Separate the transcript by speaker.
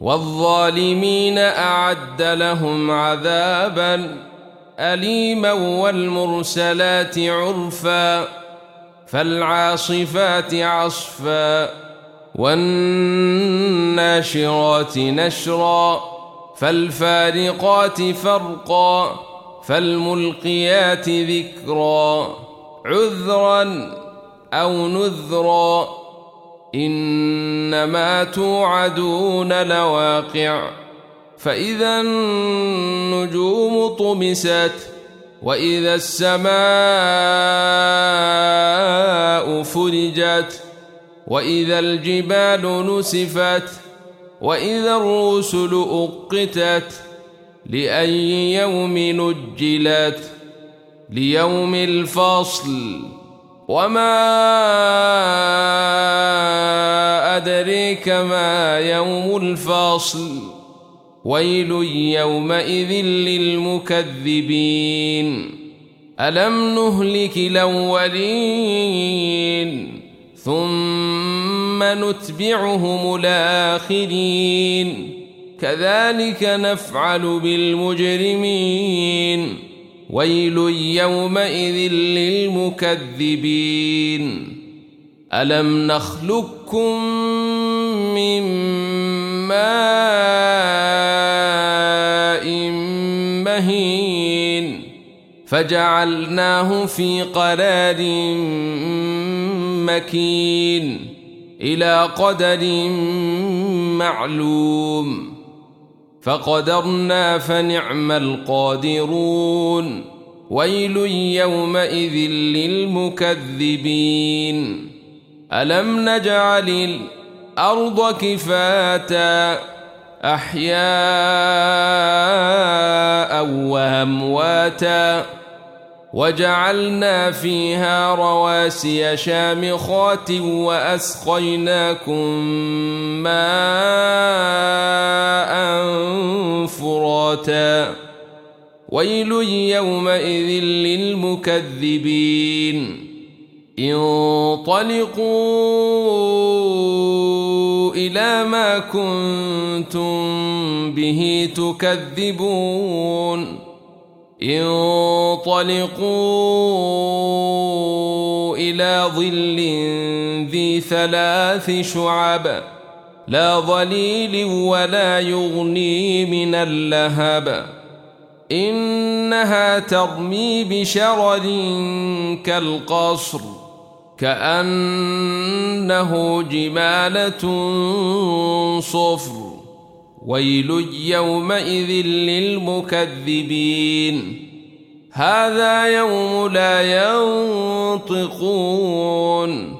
Speaker 1: والظالمين أعد لهم عذابا أليما والمرسلات عرفا فالعاصفات عصفا والناشرات نشرا فالفارقات فرقا فالملقيات ذكرا عذرا أو نذرا إنما توعدون لواقع. فإذا النجوم طمست وإذا السماء فرجت وإذا الجبال نسفت وإذا الرسل أقتت لأي يوم نجلت؟ ليوم الفصل. وما أدريك ما يوم الفصل ويل يومئذ للمكذبين ألم نهلك الأولين ثم نتبعهم الآخرين كذلك نفعل بالمجرمين ويل يومئذ للمكذبين. ألم نخلقكم من ماء مهين فجعلناه في قرار مكين إلى قدر معلوم. فقدرنا فنعم القادرون. ويل يومئذ للمكذبين. ألم نجعل الأرض كفاتا؟ أحياء وأمواتا. وجعلنا فيها رواسي شامخات وأسقيناكم ماء ويل يومئذ للمكذبين. انطلقوا إلى ما كنتم به تكذبون. انطلقوا إلى ظل ذي ثلاث شعب. لا ظليل ولا يغني من اللهب. إنها ترمي بشرر كالقصر كأنه جمالة صفر. ويل يومئذ للمكذبين. هذا يوم لا ينطقون.